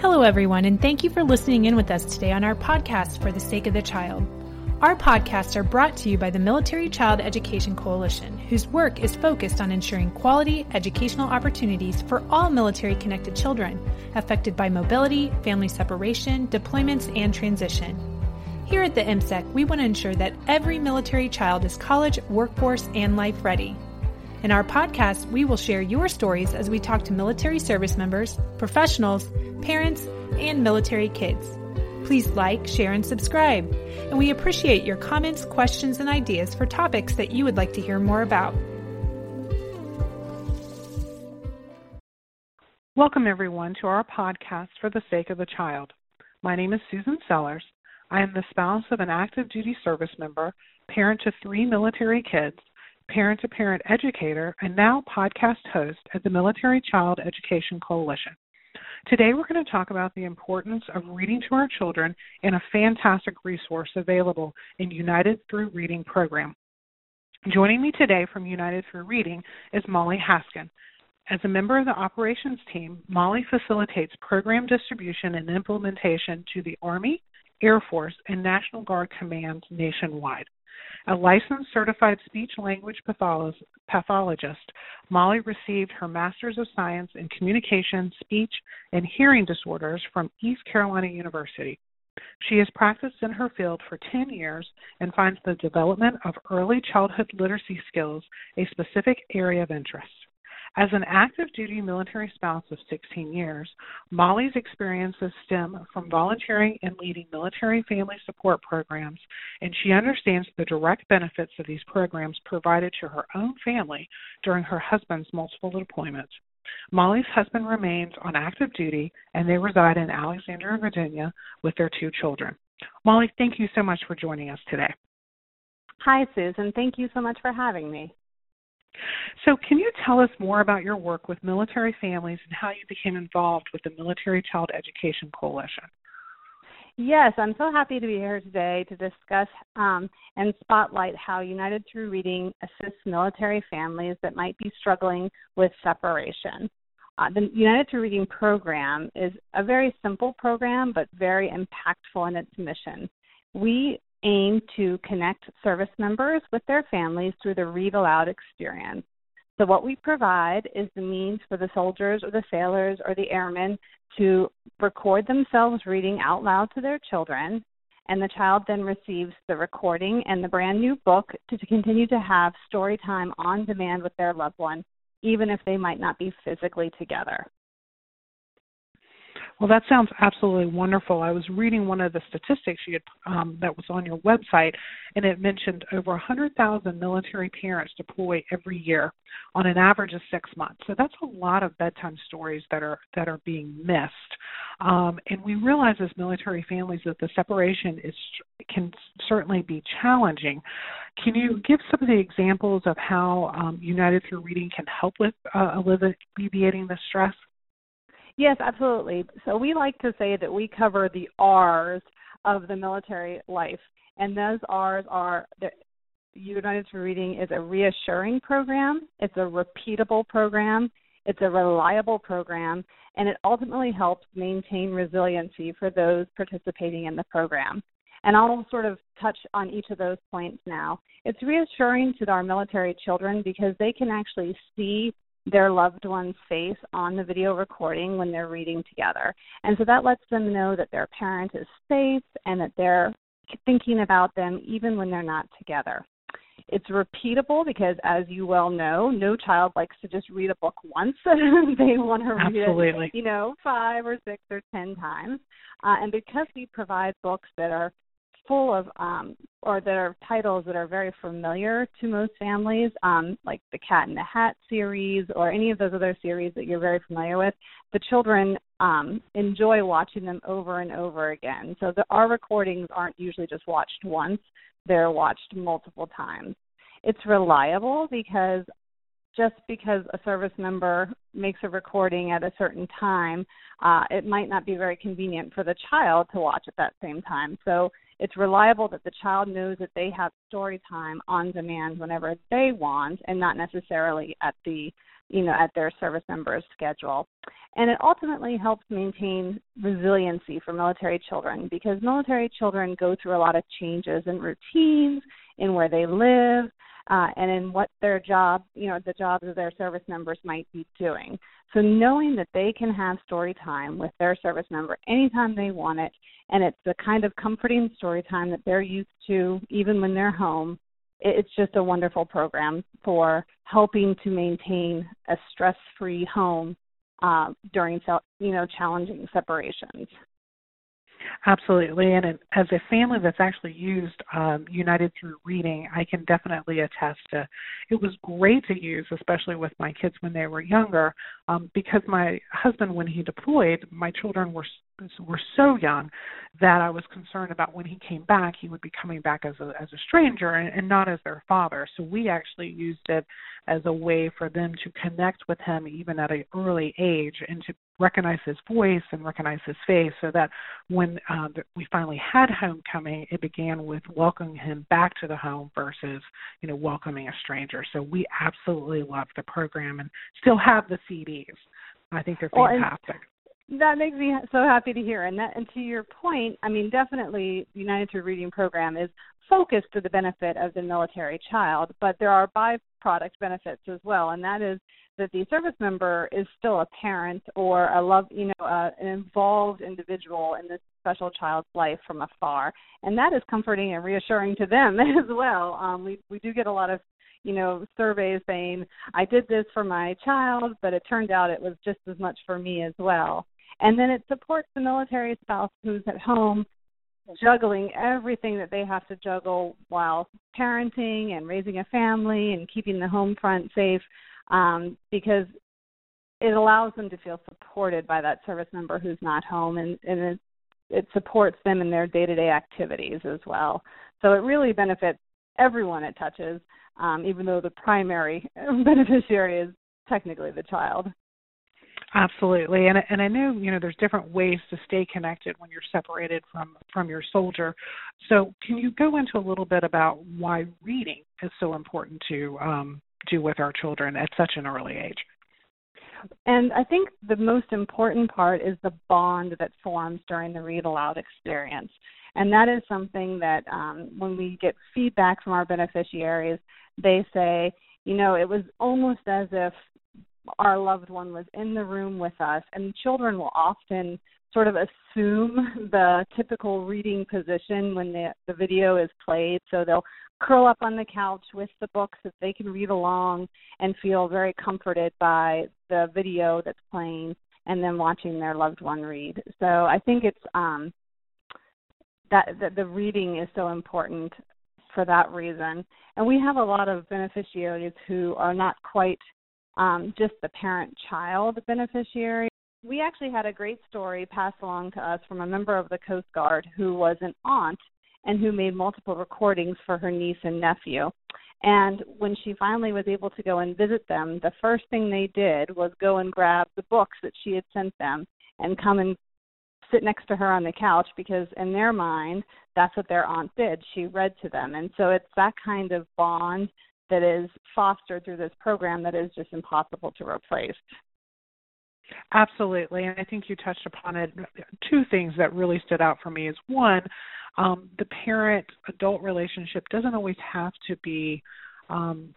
Hello, everyone, and thank you for listening in with us today on our podcast for the sake of the child. Our podcasts are brought to you by the Military Child Education Coalition, whose work is focused on ensuring quality educational opportunities for all military connected children affected by mobility, family separation, deployments, and transition. Here at the MCEC, we want to ensure that every military child is college, workforce, and life ready. In our podcast, we will share your stories as we talk to military service members, professionals, parents, and military kids. Please like, share, and subscribe. And we appreciate your comments, questions, and ideas for topics that you would like to hear more about. Welcome, everyone, to our podcast for the sake of the child. My name is Susan Sellers. I am the spouse of an active duty service member, parent to three military kids, parent to parent educator, and now podcast host at the Military Child Education Coalition. Today, we're going to talk about the importance of reading to our children in a fantastic resource available in United Through Reading program. Joining me today from United Through Reading is Molly Haskin. As a member of the operations team, Molly facilitates program distribution and implementation to the Army, Air Force, and National Guard commands nationwide. A licensed certified speech language pathologist, Molly received her Master's of Science in Communication, Speech, and Hearing Disorders from East Carolina University. She has practiced in her field for 10 years and finds the development of early childhood literacy skills a specific area of interest. As an active duty military spouse of 16 years, Molly's experiences stem from volunteering and leading military family support programs, and she understands the direct benefits of these programs provided to her own family during her husband's multiple deployments. Molly's husband remains on active duty, and they reside in Alexandria, Virginia, with their two children. Molly, thank you so much for joining us today. Hi, Susan. Thank you so much for having me. So, can you tell us more about your work with military families and how you became involved with the Military Child Education Coalition? Yes, I'm so happy to be here today to discuss um, and spotlight how United Through Reading assists military families that might be struggling with separation. Uh, the United Through Reading program is a very simple program, but very impactful in its mission. We aim to connect service members with their families through the Read Aloud experience. So, what we provide is the means for the soldiers or the sailors or the airmen to record themselves reading out loud to their children, and the child then receives the recording and the brand new book to, continue to have story time on demand with their loved one, even if they might not be physically together. Well, that sounds absolutely wonderful. I was reading one of the statistics you had, um, that was on your website, and it mentioned over 100,000 military parents deploy every year, on an average of six months. So that's a lot of bedtime stories that are that are being missed. Um, and we realize as military families that the separation is can certainly be challenging. Can you give some of the examples of how um, United Through Reading can help with uh, alleviating the stress? Yes, absolutely. So we like to say that we cover the R's of the military life, and those R's are the United Reading is a reassuring program, it's a repeatable program, it's a reliable program, and it ultimately helps maintain resiliency for those participating in the program. And I'll sort of touch on each of those points now. It's reassuring to our military children because they can actually see their loved one's face on the video recording when they're reading together. And so that lets them know that their parent is safe and that they're thinking about them even when they're not together. It's repeatable because, as you well know, no child likes to just read a book once. they want to read Absolutely. it, you know, five or six or ten times. Uh, and because we provide books that are full of um, or that are titles that are very familiar to most families, um, like the Cat in the Hat series or any of those other series that you're very familiar with. The children um, enjoy watching them over and over again. So the, our recordings aren't usually just watched once; they're watched multiple times. It's reliable because just because a service member makes a recording at a certain time, uh, it might not be very convenient for the child to watch at that same time. So it's reliable that the child knows that they have story time on demand whenever they want and not necessarily at the you know, at their service members' schedule. And it ultimately helps maintain resiliency for military children because military children go through a lot of changes in routines, in where they live, uh, and in what their job, you know, the jobs of their service members might be doing. So knowing that they can have story time with their service member anytime they want it, and it's the kind of comforting story time that they're used to even when they're home, it's just a wonderful program for helping to maintain a stress-free home uh, during, you know, challenging separations. Absolutely, and as a family that's actually used um, United Through Reading, I can definitely attest to. It was great to use, especially with my kids when they were younger, um, because my husband, when he deployed, my children were were so young that I was concerned about when he came back, he would be coming back as a as a stranger and, and not as their father. So we actually used it as a way for them to connect with him even at an early age and to recognize his voice and recognize his face so that when uh, we finally had homecoming it began with welcoming him back to the home versus you know welcoming a stranger. So we absolutely love the program and still have the cds i think they're fantastic. well, that makes me so happy to hear. And that, and to your point, I mean, definitely, the United Through Reading program is focused to the benefit of the military child, but there are byproduct benefits as well, and that is that the service member is still a parent or a love, you know, uh, an involved individual in this special child's life from afar, and that is comforting and reassuring to them as well. Um, we we do get a lot of you know surveys saying I did this for my child, but it turned out it was just as much for me as well. And then it supports the military spouse who's at home juggling everything that they have to juggle while parenting and raising a family and keeping the home front safe um, because it allows them to feel supported by that service member who's not home and, and it, it supports them in their day to day activities as well. So it really benefits everyone it touches, um, even though the primary beneficiary is technically the child. Absolutely, and and I know you know there's different ways to stay connected when you're separated from from your soldier. So can you go into a little bit about why reading is so important to um, do with our children at such an early age? And I think the most important part is the bond that forms during the read aloud experience. And that is something that um, when we get feedback from our beneficiaries, they say, you know, it was almost as if our loved one was in the room with us and children will often sort of assume the typical reading position when the the video is played so they'll curl up on the couch with the books that they can read along and feel very comforted by the video that's playing and then watching their loved one read so i think it's um that, that the reading is so important for that reason and we have a lot of beneficiaries who are not quite um, just the parent child beneficiary. We actually had a great story passed along to us from a member of the Coast Guard who was an aunt and who made multiple recordings for her niece and nephew. And when she finally was able to go and visit them, the first thing they did was go and grab the books that she had sent them and come and sit next to her on the couch because in their mind that's what their aunt did she read to them and so it's that kind of bond that is fostered through this program that is just impossible to replace. Absolutely, and I think you touched upon it. Two things that really stood out for me is one, um, the parent adult relationship doesn't always have to be um,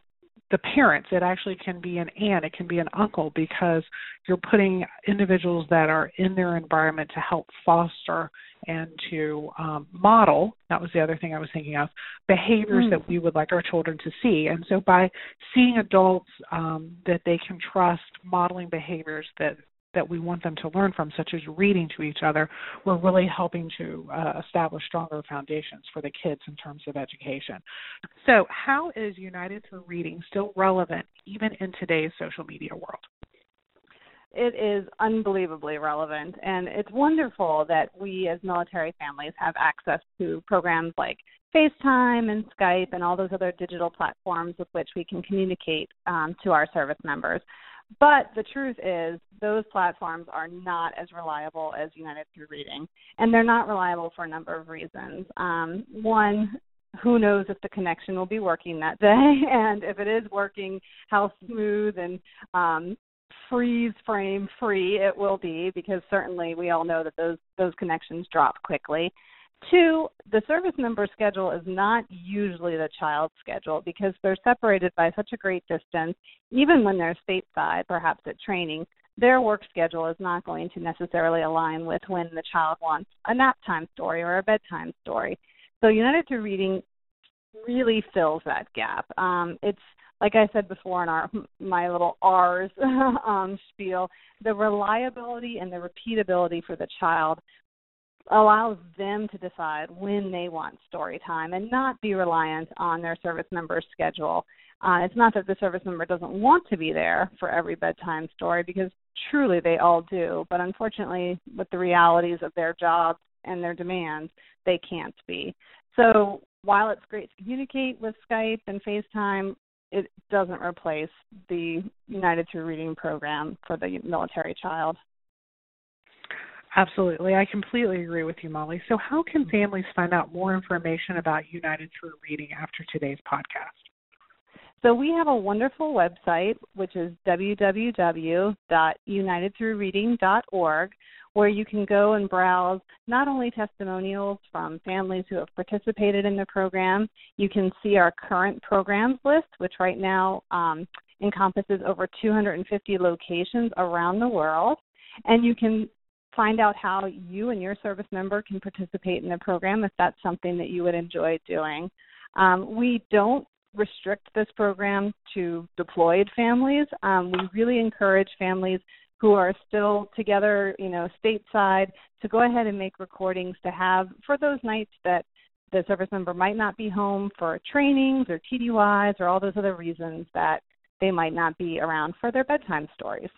the parents. It actually can be an aunt, it can be an uncle, because you're putting individuals that are in their environment to help foster and to um, model that was the other thing i was thinking of behaviors mm. that we would like our children to see and so by seeing adults um, that they can trust modeling behaviors that that we want them to learn from, such as reading to each other, we're really helping to uh, establish stronger foundations for the kids in terms of education. So, how is United Through Reading still relevant even in today's social media world? it is unbelievably relevant and it's wonderful that we as military families have access to programs like FaceTime and Skype and all those other digital platforms with which we can communicate um, to our service members. But the truth is, those platforms are not as reliable as United Through Reading, and they're not reliable for a number of reasons. Um, one, who knows if the connection will be working that day and if it is working how smooth and um, freeze frame free it will be because certainly we all know that those those connections drop quickly two the service member schedule is not usually the child's schedule because they're separated by such a great distance even when they're stateside perhaps at training their work schedule is not going to necessarily align with when the child wants a nap time story or a bedtime story so United Through Reading really fills that gap. Um, it's like I said before in our my little R's um, spiel, the reliability and the repeatability for the child allows them to decide when they want story time and not be reliant on their service member's schedule. Uh, it's not that the service member doesn't want to be there for every bedtime story because truly they all do, but unfortunately, with the realities of their jobs and their demands, they can't be. So while it's great to communicate with Skype and FaceTime, it doesn't replace the United Through Reading program for the military child. Absolutely. I completely agree with you, Molly. So, how can families find out more information about United Through Reading after today's podcast? So, we have a wonderful website, which is www.unitedthroughreading.org, where you can go and browse not only testimonials from families who have participated in the program, you can see our current programs list, which right now um, encompasses over 250 locations around the world. And you can find out how you and your service member can participate in the program if that's something that you would enjoy doing. Um, we don't restrict this program to deployed families. Um, we really encourage families who are still together, you know, stateside, to go ahead and make recordings to have for those nights that the service member might not be home for trainings or TDYs or all those other reasons that they might not be around for their bedtime stories.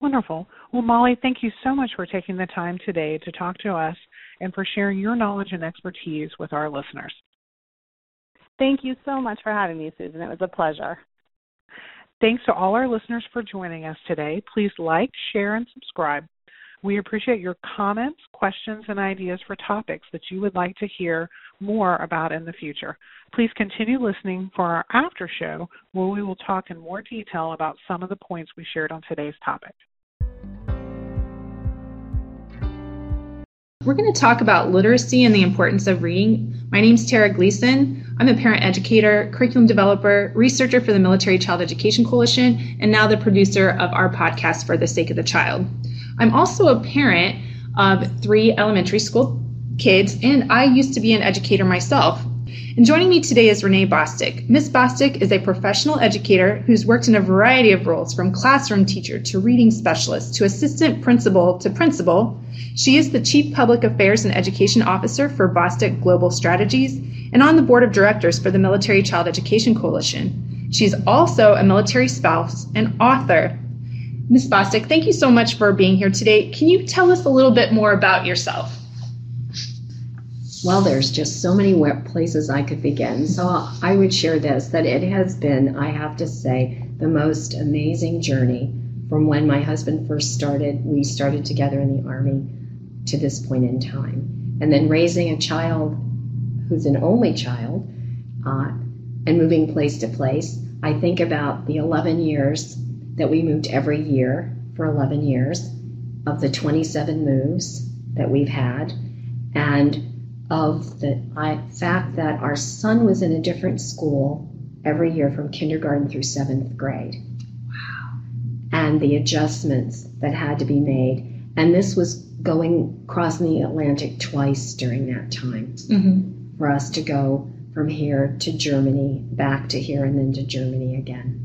Wonderful. Well, Molly, thank you so much for taking the time today to talk to us and for sharing your knowledge and expertise with our listeners. Thank you so much for having me, Susan. It was a pleasure. Thanks to all our listeners for joining us today. Please like, share, and subscribe. We appreciate your comments, questions, and ideas for topics that you would like to hear more about in the future. Please continue listening for our after show where we will talk in more detail about some of the points we shared on today's topic. We're going to talk about literacy and the importance of reading. My name is Tara Gleason. I'm a parent educator, curriculum developer, researcher for the Military Child Education Coalition, and now the producer of our podcast for the sake of the child. I'm also a parent of three elementary school kids, and I used to be an educator myself. And joining me today is Renee Bostic. Miss Bostic is a professional educator who's worked in a variety of roles from classroom teacher to reading specialist to assistant principal to principal. She is the Chief Public Affairs and Education Officer for Bostic Global Strategies and on the board of directors for the Military Child Education Coalition. She's also a military spouse and author. Ms. Bostic, thank you so much for being here today. Can you tell us a little bit more about yourself? Well, there's just so many places I could begin. So I would share this that it has been, I have to say, the most amazing journey from when my husband first started. We started together in the Army to this point in time. And then raising a child who's an only child uh, and moving place to place. I think about the 11 years that we moved every year for 11 years, of the 27 moves that we've had, and of the fact that our son was in a different school every year from kindergarten through seventh grade. Wow. And the adjustments that had to be made. And this was going crossing the Atlantic twice during that time mm-hmm. for us to go from here to Germany, back to here, and then to Germany again.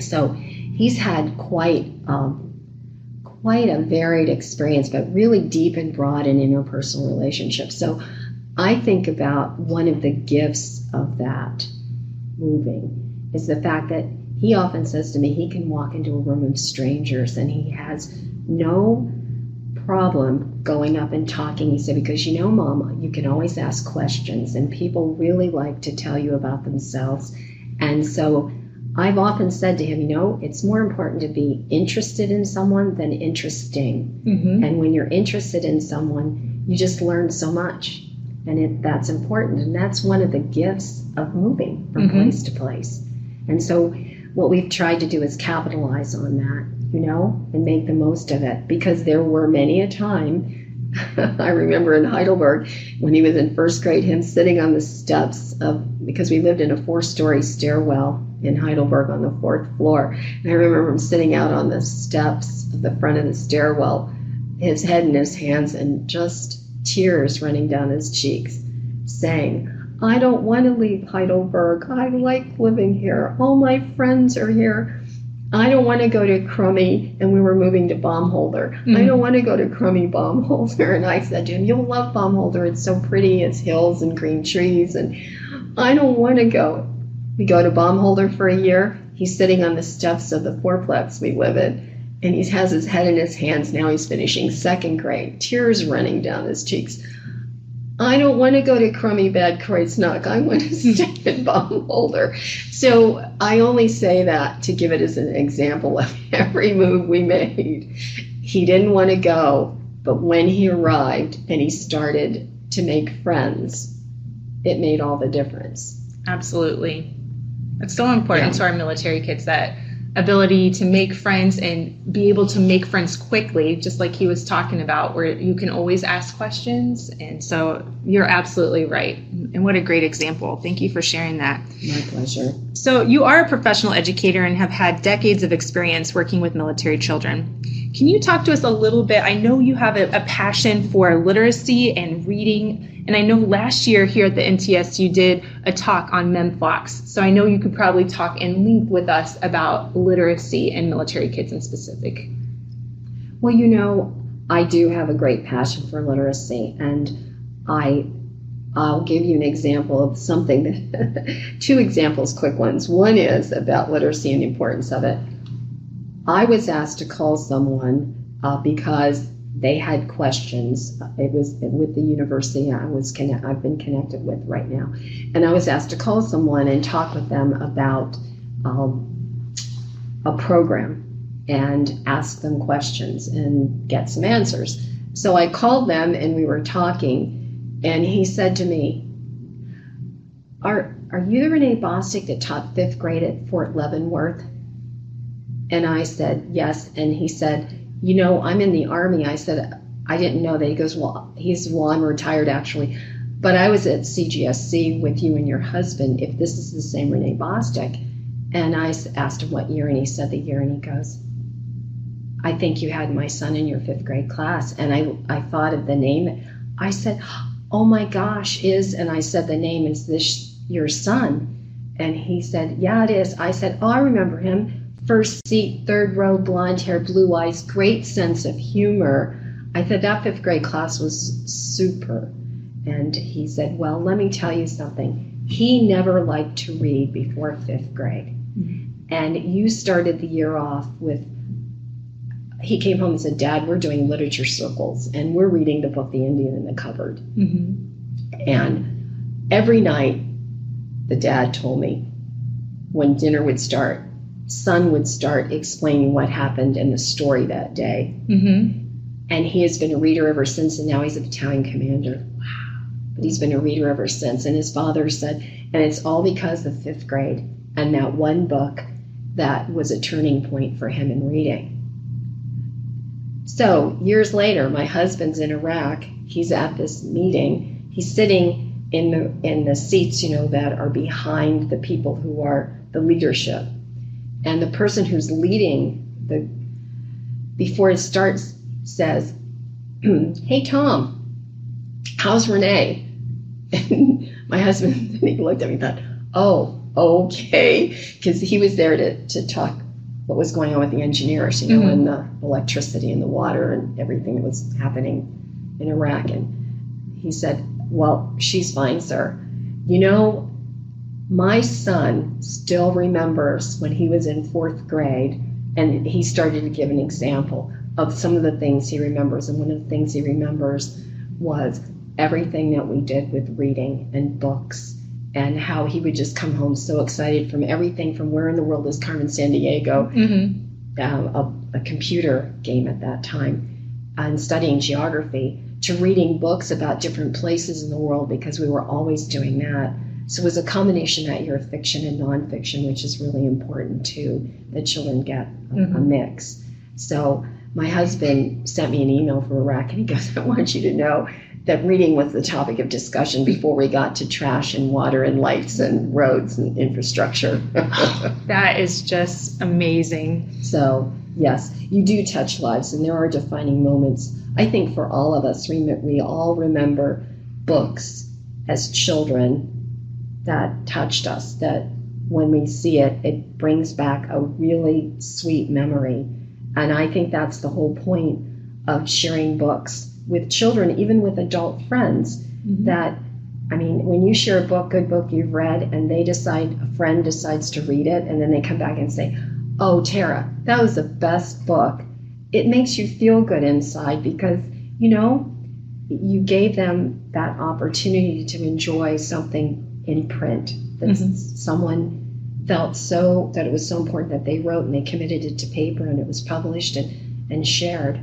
So he's had quite um, quite a varied experience, but really deep and broad in interpersonal relationships. So I think about one of the gifts of that moving is the fact that he often says to me he can walk into a room of strangers and he has no problem going up and talking. He said, because you know, Mama, you can always ask questions and people really like to tell you about themselves. And so I've often said to him, you know, it's more important to be interested in someone than interesting. Mm-hmm. And when you're interested in someone, you just learn so much. And it, that's important. And that's one of the gifts of moving from Mhm. place to place. And so, what we've tried to do is capitalize on that, you know, and make the most of it because there were many a time. I remember in Heidelberg when he was in first grade, him sitting on the steps of, because we lived in a four story stairwell in Heidelberg on the fourth floor. And I remember him sitting out on the steps of the front of the stairwell, his head in his hands, and just tears running down his cheeks, saying, I don't want to leave Heidelberg. I like living here. All my friends are here. I don't want to go to Crummy, and we were moving to Baumholder. I Mhm. don't want to go to Crummy Baumholder. And I said to him, You'll love Baumholder. It's so pretty. It's hills and green trees. And I don't want to go. We go to Baumholder for a year. He's sitting on the steps of the fourplex we live in, and he has his head in his hands. Now he's finishing second grade, tears running down his cheeks. I don't want to go to crummy bad Kreuznach. I want to stay in Baumholder. So I only say that to give it as an example of every move we made. He didn't want to go, but when he arrived and he started to make friends, it made all the difference. Absolutely. It's so important Yeah. to our military kids that ability to make friends and be able to make friends quickly, just like he was talking about, where you can always ask questions. And so you're absolutely right. And what a great example. Thank you for sharing that. My pleasure. So, you are a professional educator and have had decades of experience working with military children. Can you talk to us a little bit? I know you have a, a passion for literacy and reading, and I know last year here at the NTS you did a talk on Mem Fox. So, I know you could probably talk in length with us about literacy and military kids in specific. Well, you know, I do have a great passion for literacy, and I I'll give you an example of something two examples, quick ones. One is about literacy and the importance of it. I was asked to call someone uh, because they had questions. It was with the university I was connect, I've been connected with right now, and I was asked to call someone and talk with them about um, a program and ask them questions and get some answers. So I called them and we were talking, and he said to me, "Are are you the Renee Bostic that taught fifth grade at Fort Leavenworth?" And I said, "Yes." And he said, "You know, I'm in the army." I said, "I didn't know that." He goes, "Well, he's well, I'm retired actually." But I was at CGSC with you and your husband. If this is the same Renee Bostic, and I asked him what year, and he said the year, and he goes, I think you had my son in your fifth grade class. And I, I thought of the name. I said, Oh my gosh, is, and I said the name, is this your son? And he said, Yeah, it is. I said, Oh, I remember him. First seat, third row, blonde hair, blue eyes, great sense of humor. I said, That fifth grade class was super. And he said, Well, let me tell you something. He never liked to read before fifth grade. And you started the year off with he came home and said, Dad, we're doing literature circles and we're reading the book The Indian in the Cupboard. Mm-hmm. And every night, the dad told me when dinner would start, son would start explaining what happened in the story that day. Mm-hmm. And he has been a reader ever since, and now he's a battalion commander. Wow. But he's been a reader ever since. And his father said, and it's all because of fifth grade and that one book that was a turning point for him in reading. So, years later, my husband's in Iraq. He's at this meeting. He's sitting in the in the seats, you know, that are behind the people who are the leadership. And the person who's leading the before it starts says, "Hey Tom, how's Renee?" And my husband he looked at me and thought, "Oh, okay," because he was there to to talk what was going on with the engineers, you know, Mhm. and the electricity and the water and everything that was happening in Iraq. And he said, "Well, she's fine, sir. You know, my son still remembers when he was in fourth grade, and he started to give an example of some of the things he remembers. And one of the things he remembers was everything that we did with reading and books, and how he would just come home so excited from everything from where in the world is Carmen Sandiego, Mm-hmm. um, a, a computer game at that time, and studying geography to reading books about different places in the world because we were always doing that. So it was a combination that year of fiction and nonfiction, which is really important too, that children get a, Mhm. a mix. So my husband sent me an email from Iraq and he goes, I want you to know that reading was the topic of discussion before we got to trash and water and lights and roads and infrastructure. That is just amazing. So, yes, you do touch lives, and there are defining moments. I think for all of us, we all remember books as children that touched us, that when we see it, it brings back a really sweet memory. And I think that's the whole point of sharing books with children, even with adult friends, mm-hmm. that I mean, when you share a book, good book you've read, and they decide, a friend decides to read it, and then they come back and say, Oh, Tara, that was the best book. It makes you feel good inside because, you know, you gave them that opportunity to enjoy something in print that Mhm. someone felt so that it was so important that they wrote and they committed it to paper and it was published and, and shared,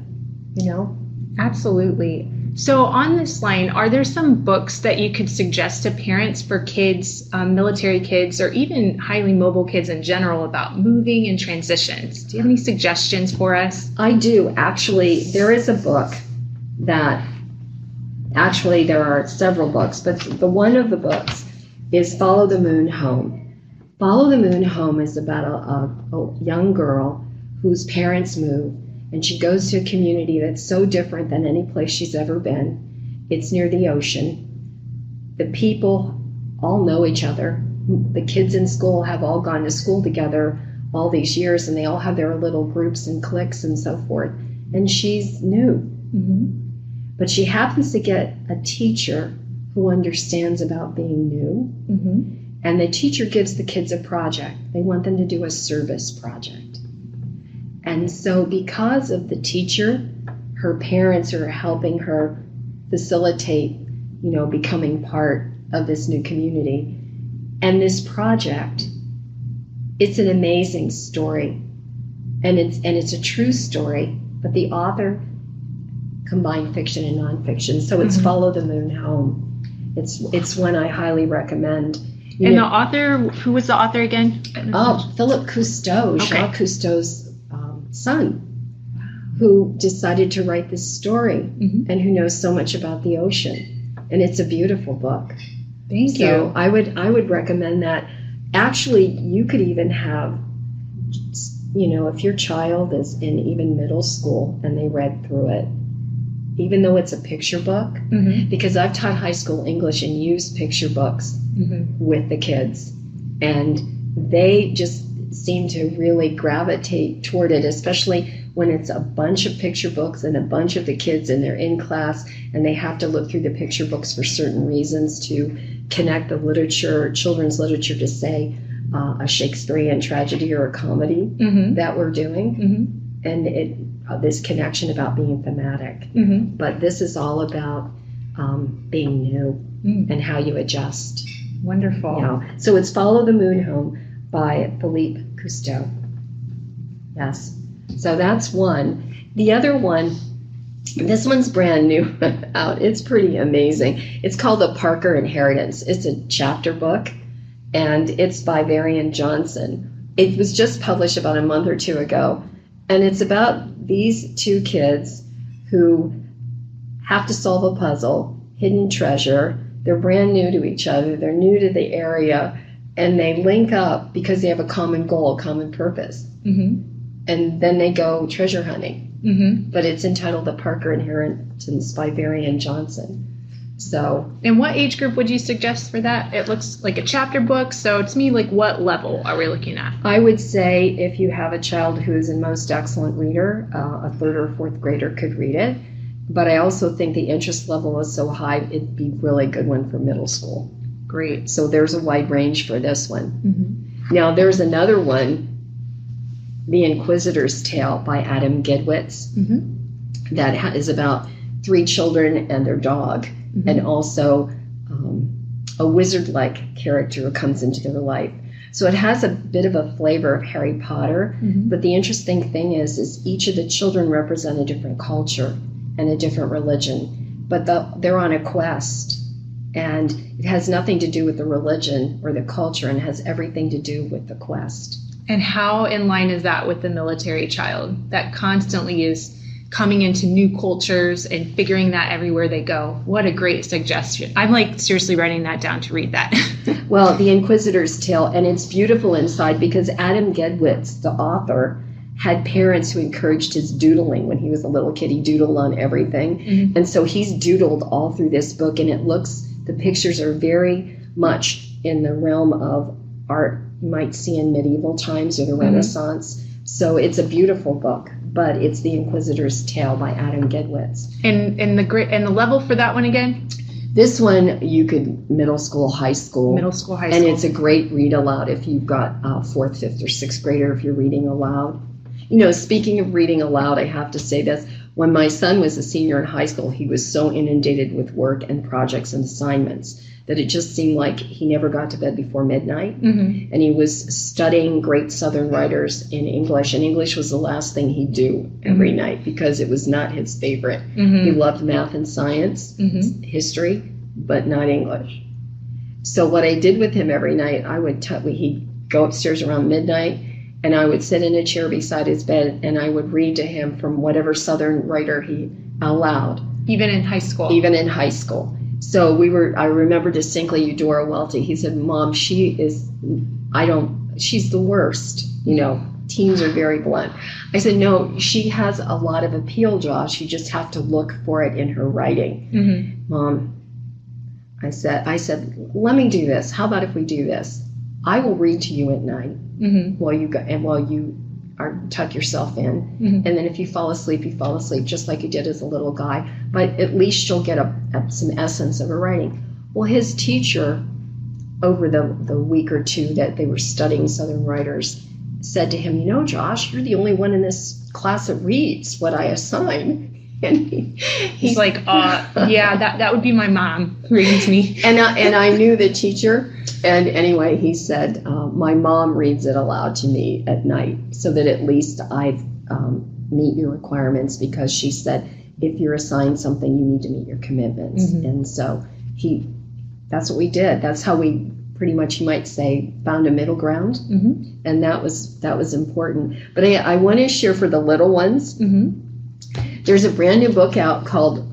you know? Absolutely. So, on this line, are there some books that you could suggest to parents for kids, um, military kids, or even highly mobile kids in general about moving and transitions? Do you have any suggestions for us? I do. Actually, there is a book that actually there are several books, but the one of the books is Follow the Moon Home. Follow the Moon Home is about a, a, a young girl whose parents move and she goes to a community that's so different than any place she's ever been. It's near the ocean. The people all know each other. The kids in school have all gone to school together all these years and they all have their little groups and cliques and so forth. And she's new. Mm-hmm. But she happens to get a teacher who understands about being new. Mm-hmm. And the teacher gives the kids a project. They want them to do a service project. And so, because of the teacher, her parents are helping her facilitate, you know, becoming part of this new community. And this project, it's an amazing story. And it's and it's a true story, but the author combined fiction and nonfiction. So it's Mhm. Follow the Moon Home. It's it's one I highly recommend. You And the author, who was the author again? Oh, Philip Cousteau, Okay. Jacques Cousteau's um, son, who decided to write this story Mhm. and who knows so much about the ocean. And it's a beautiful book. Thank so I would I would recommend that. Actually, you could even have, you know, if your child is in even middle school and they read through it, even though it's a picture book, Mm-hmm. because I've taught high school English and used picture books Mm-hmm. with the kids. And they just seem to really gravitate toward it, especially when it's a bunch of picture books and a bunch of the kids and they're in class and they have to look through the picture books for certain reasons to connect the literature, children's literature, to say uh, a Shakespearean tragedy or a comedy Mm-hmm. that we're doing. Mm-hmm. And it, uh, this connection about being thematic. Mm-hmm. But this is all about um, being new Mm. and how you adjust. Wonderful. You know, so it's Follow the Moon Home by Philippe Cousteau. Yes. So that's one. The other one, this one's brand new out. It's pretty amazing. It's called The Parker Inheritance. It's a chapter book and it's by Varian Johnson. It was just published about a month or two ago. And it's about these two kids who have to solve a puzzle, hidden treasure. They're brand new to each other, they're new to the area, and they link up because they have a common goal, a common purpose. Mm-hmm. And then they go treasure hunting. Mm-hmm. But it's entitled The Parker Inheritance by Varian Johnson. So And what age group would you suggest for that? It looks like a chapter book, so to me, like what level are we looking at? I would say if you have a child who is a most excellent reader, uh, a third or fourth grader could read it. But I also think the interest level is so high, it'd be really good one for middle school. Great. So there's a wide range for this one. Mm-hmm. Now there's another one, The Inquisitor's Tale by Adam Gidwitz, Mm-hmm. that ha- is about three children and their dog, Mhm. and also um, a wizard-like character who comes into their life. So it has a bit of a flavor of Harry Potter, Mhm. but the interesting thing is, is each of the children represent a different culture and a different religion. but the, they're on a quest. And it has nothing to do with the religion or the culture and has everything to do with the quest. And how in line is that with the military child that constantly is coming into new cultures and figuring that everywhere they go? What a great suggestion. I'm like seriously writing that down to read that. well, The Inquisitor's Tale, and it's beautiful inside because Adam Gidwitz, the author, had parents who encouraged his doodling when he was a little kid. He doodled on everything. Mm-hmm. And so he's doodled all through this book, and it looks, the pictures are very much in the realm of art you might see in medieval times or the mm-hmm. Renaissance. So it's a beautiful book, but it's The Inquisitor's Tale by Adam Gidwitz. And and the great and the level for that one again? This one you could middle school, high school, middle school, high school, and it's a great read aloud if you've got a fourth, fifth, or sixth grader. If you're reading aloud, you know. Speaking of reading aloud, I have to say this: when my son was a senior in high school, he was so inundated with work and projects and assignments that it just seemed like he never got to bed before midnight. Mm-hmm. And he was studying great Southern writers in English, and English was the last thing he'd do every mm-hmm. night because it was not his favorite. Mm-hmm. He loved math and science, mm-hmm. history, but not English. So what I did with him every night, I would t- he'd go upstairs around midnight, and I would sit in a chair beside his bed, and I would read to him from whatever Southern writer he allowed. Even in high school. Even in high school so we were i remember distinctly eudora welty. He said mom she is i don't she's the worst you know teens are very blunt. I said no she has a lot of appeal josh. You just have to look for it in her writing. Mm-hmm. mom i said i said let me do this. How about if we do this? I will read to you at night mm-hmm. while you go and while you or tuck yourself in. Mm-hmm. And then if you fall asleep, you fall asleep just like you did as a little guy. But at least you'll get a, a, some essence of a writing. Well, his teacher, over the, the week or two that they were studying Southern writers, said to him, You know, Josh, you're the only one in this class that reads what I assign. And he, he's like, uh, yeah, that, that would be my mom reading to me. And, I, and I knew the teacher. And anyway, he said, uh, my mom reads it aloud to me at night so that at least I um, meet your requirements because she said, if you're assigned something, you need to meet your commitments. Mm-hmm. And so he, that's what we did. That's how we pretty much, you might say, found a middle ground. Mm-hmm. And that was, that was important. But I, I want to share for the little ones. Mm-hmm there's a brand new book out called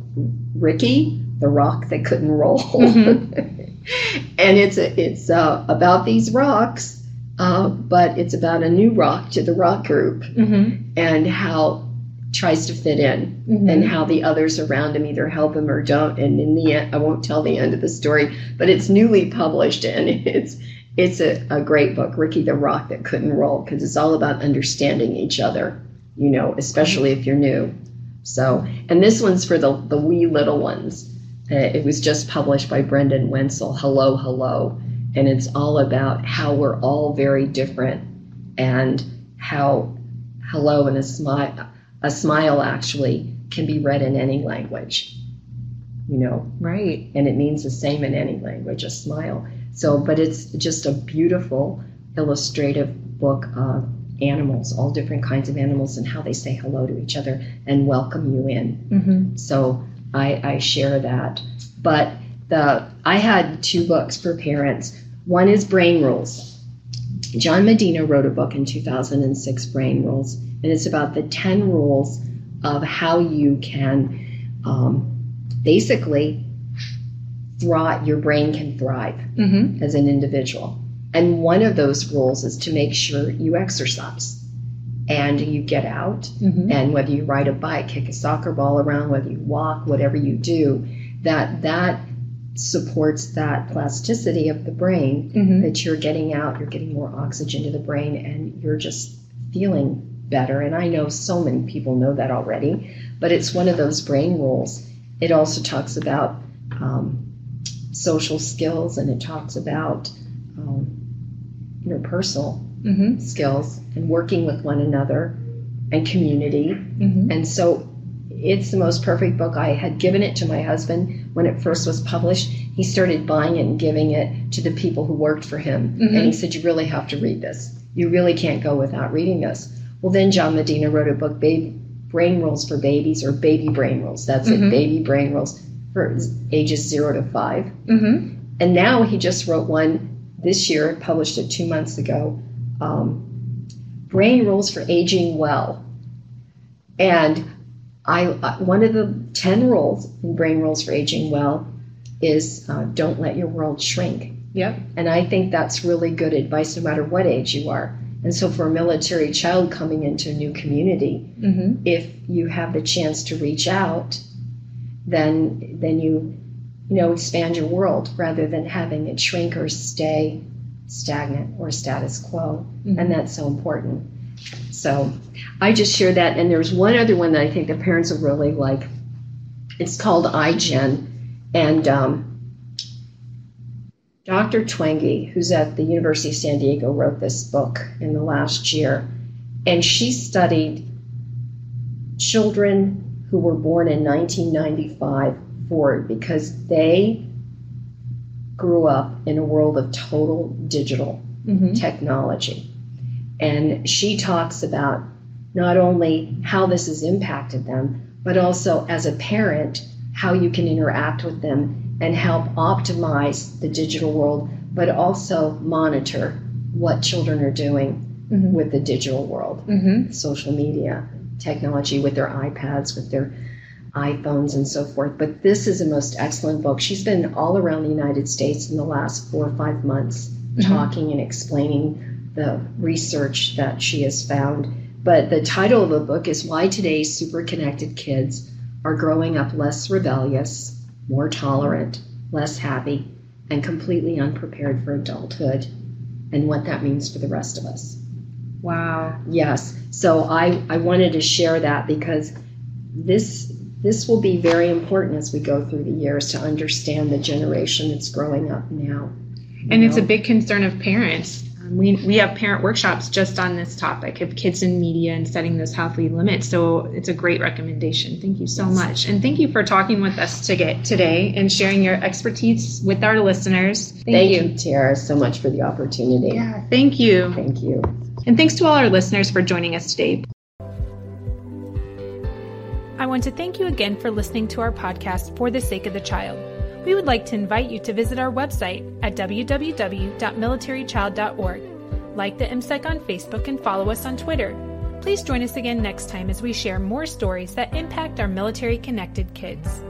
Ricky, the Rock That Couldn't Roll. Mm-hmm. and it's a, it's uh, about these rocks, uh, but it's about a new rock to the rock group mm-hmm. and how tries to fit in mm-hmm. and how the others around him either help him or don't. And in the end, I won't tell the end of the story, but it's newly published and it's it's a, a great book, Ricky the Rock That Couldn't Roll, because it's all about understanding each other, you know, especially if you're new. So, and this one's for the, the wee little ones. Uh, it was just published by Brendan Wenzel, Hello, Hello. And it's all about how we're all very different and how hello and a smile, a smile actually can be read in any language. You know? Right. And it means the same in any language, a smile. So, but it's just a beautiful illustrative book of animals, all different kinds of animals, and how they say hello to each other and welcome you in. Mm-hmm. So I, I share that. But the I had two books for parents. One is Brain Rules. John Medina wrote a book in 2006, Brain Rules, and it's about the 10 rules of how you can um, basically thrive, your brain can thrive mm-hmm. as an individual. And one of those rules is to make sure you exercise and you get out. Mm-hmm. And whether you ride a bike, kick a soccer ball around, whether you walk, whatever you do, that that supports that plasticity of the brain mm-hmm. that you're getting out, you're getting more oxygen to the brain, and you're just feeling better. And I know so many people know that already, but it's one of those brain rules. It also talks about um, social skills and it talks about um, interpersonal mm-hmm. skills and working with one another and community. Mm-hmm. And so it's the most perfect book. I had given it to my husband when it first was published. He started buying it and giving it to the people who worked for him. Mm-hmm. And he said, You really have to read this. You really can't go without reading this. Well, then John Medina wrote a book, Baby Brain Rules for Babies, or Baby Brain Rules. That's it, mm-hmm. Baby Brain Rules. for ages zero to 5 Mm-hmm. And now he just wrote one this year, published it two months ago um, Brain Rules for Aging Well. And I, one of the 10 rules in Brain Rules for Aging Well is uh, don't let your world shrink. Yep. And I think that's really good advice no matter what age you are. And so, for a military child coming into a new community, Mm-hmm. if you have the chance to reach out, then then you you know expand your world rather than having it shrink or stay stagnant or status quo. And that's so important. So I just share that. And there's one other one that I think the parents will really like. It's called iGen, and um, Dr. Twenge, who's at the University of San Diego, wrote this book in the last year, and she studied children who were born in 1995 forward because they grew up in a world of total digital Mm-hmm. technology. And she talks about not only how this has impacted them, but also as a parent, how you can interact with them and help optimize the digital world, but also monitor what children are doing Mhm. with the digital world, Mm-hmm. social media, technology, with their iPads, with their iPhones, and so forth. But this is a most excellent book. She's been all around the United States in the last four or five months Mhm. talking and explaining the research that she has found. But the title of the book is Why Today's Super Connected Kids Are Growing Up Less Rebellious, More Tolerant, Less Happy, and Completely Unprepared for Adulthood, and what that means for the rest of us. Wow. Yes. So I, I wanted to share that because this this will be very important as we go through the years to understand the generation that's growing up now. And You it's a big concern of parents. Um, we, we have parent workshops just on this topic of kids in media and setting those healthy limits. So it's a great recommendation. Thank you so much. And thank you for talking with us to get today and sharing your expertise with our listeners. Thank, Thank you, Tara, so much for the opportunity. Yeah, thank you. Thank you. And thanks to all our listeners for joining us today. I want to thank you again for listening to our podcast for the sake of the child. We would like to invite you to visit our website at www.militarychild.org. Like the MCEC on Facebook and follow us on Twitter. Please join us again next time as we share more stories that impact our military connected kids.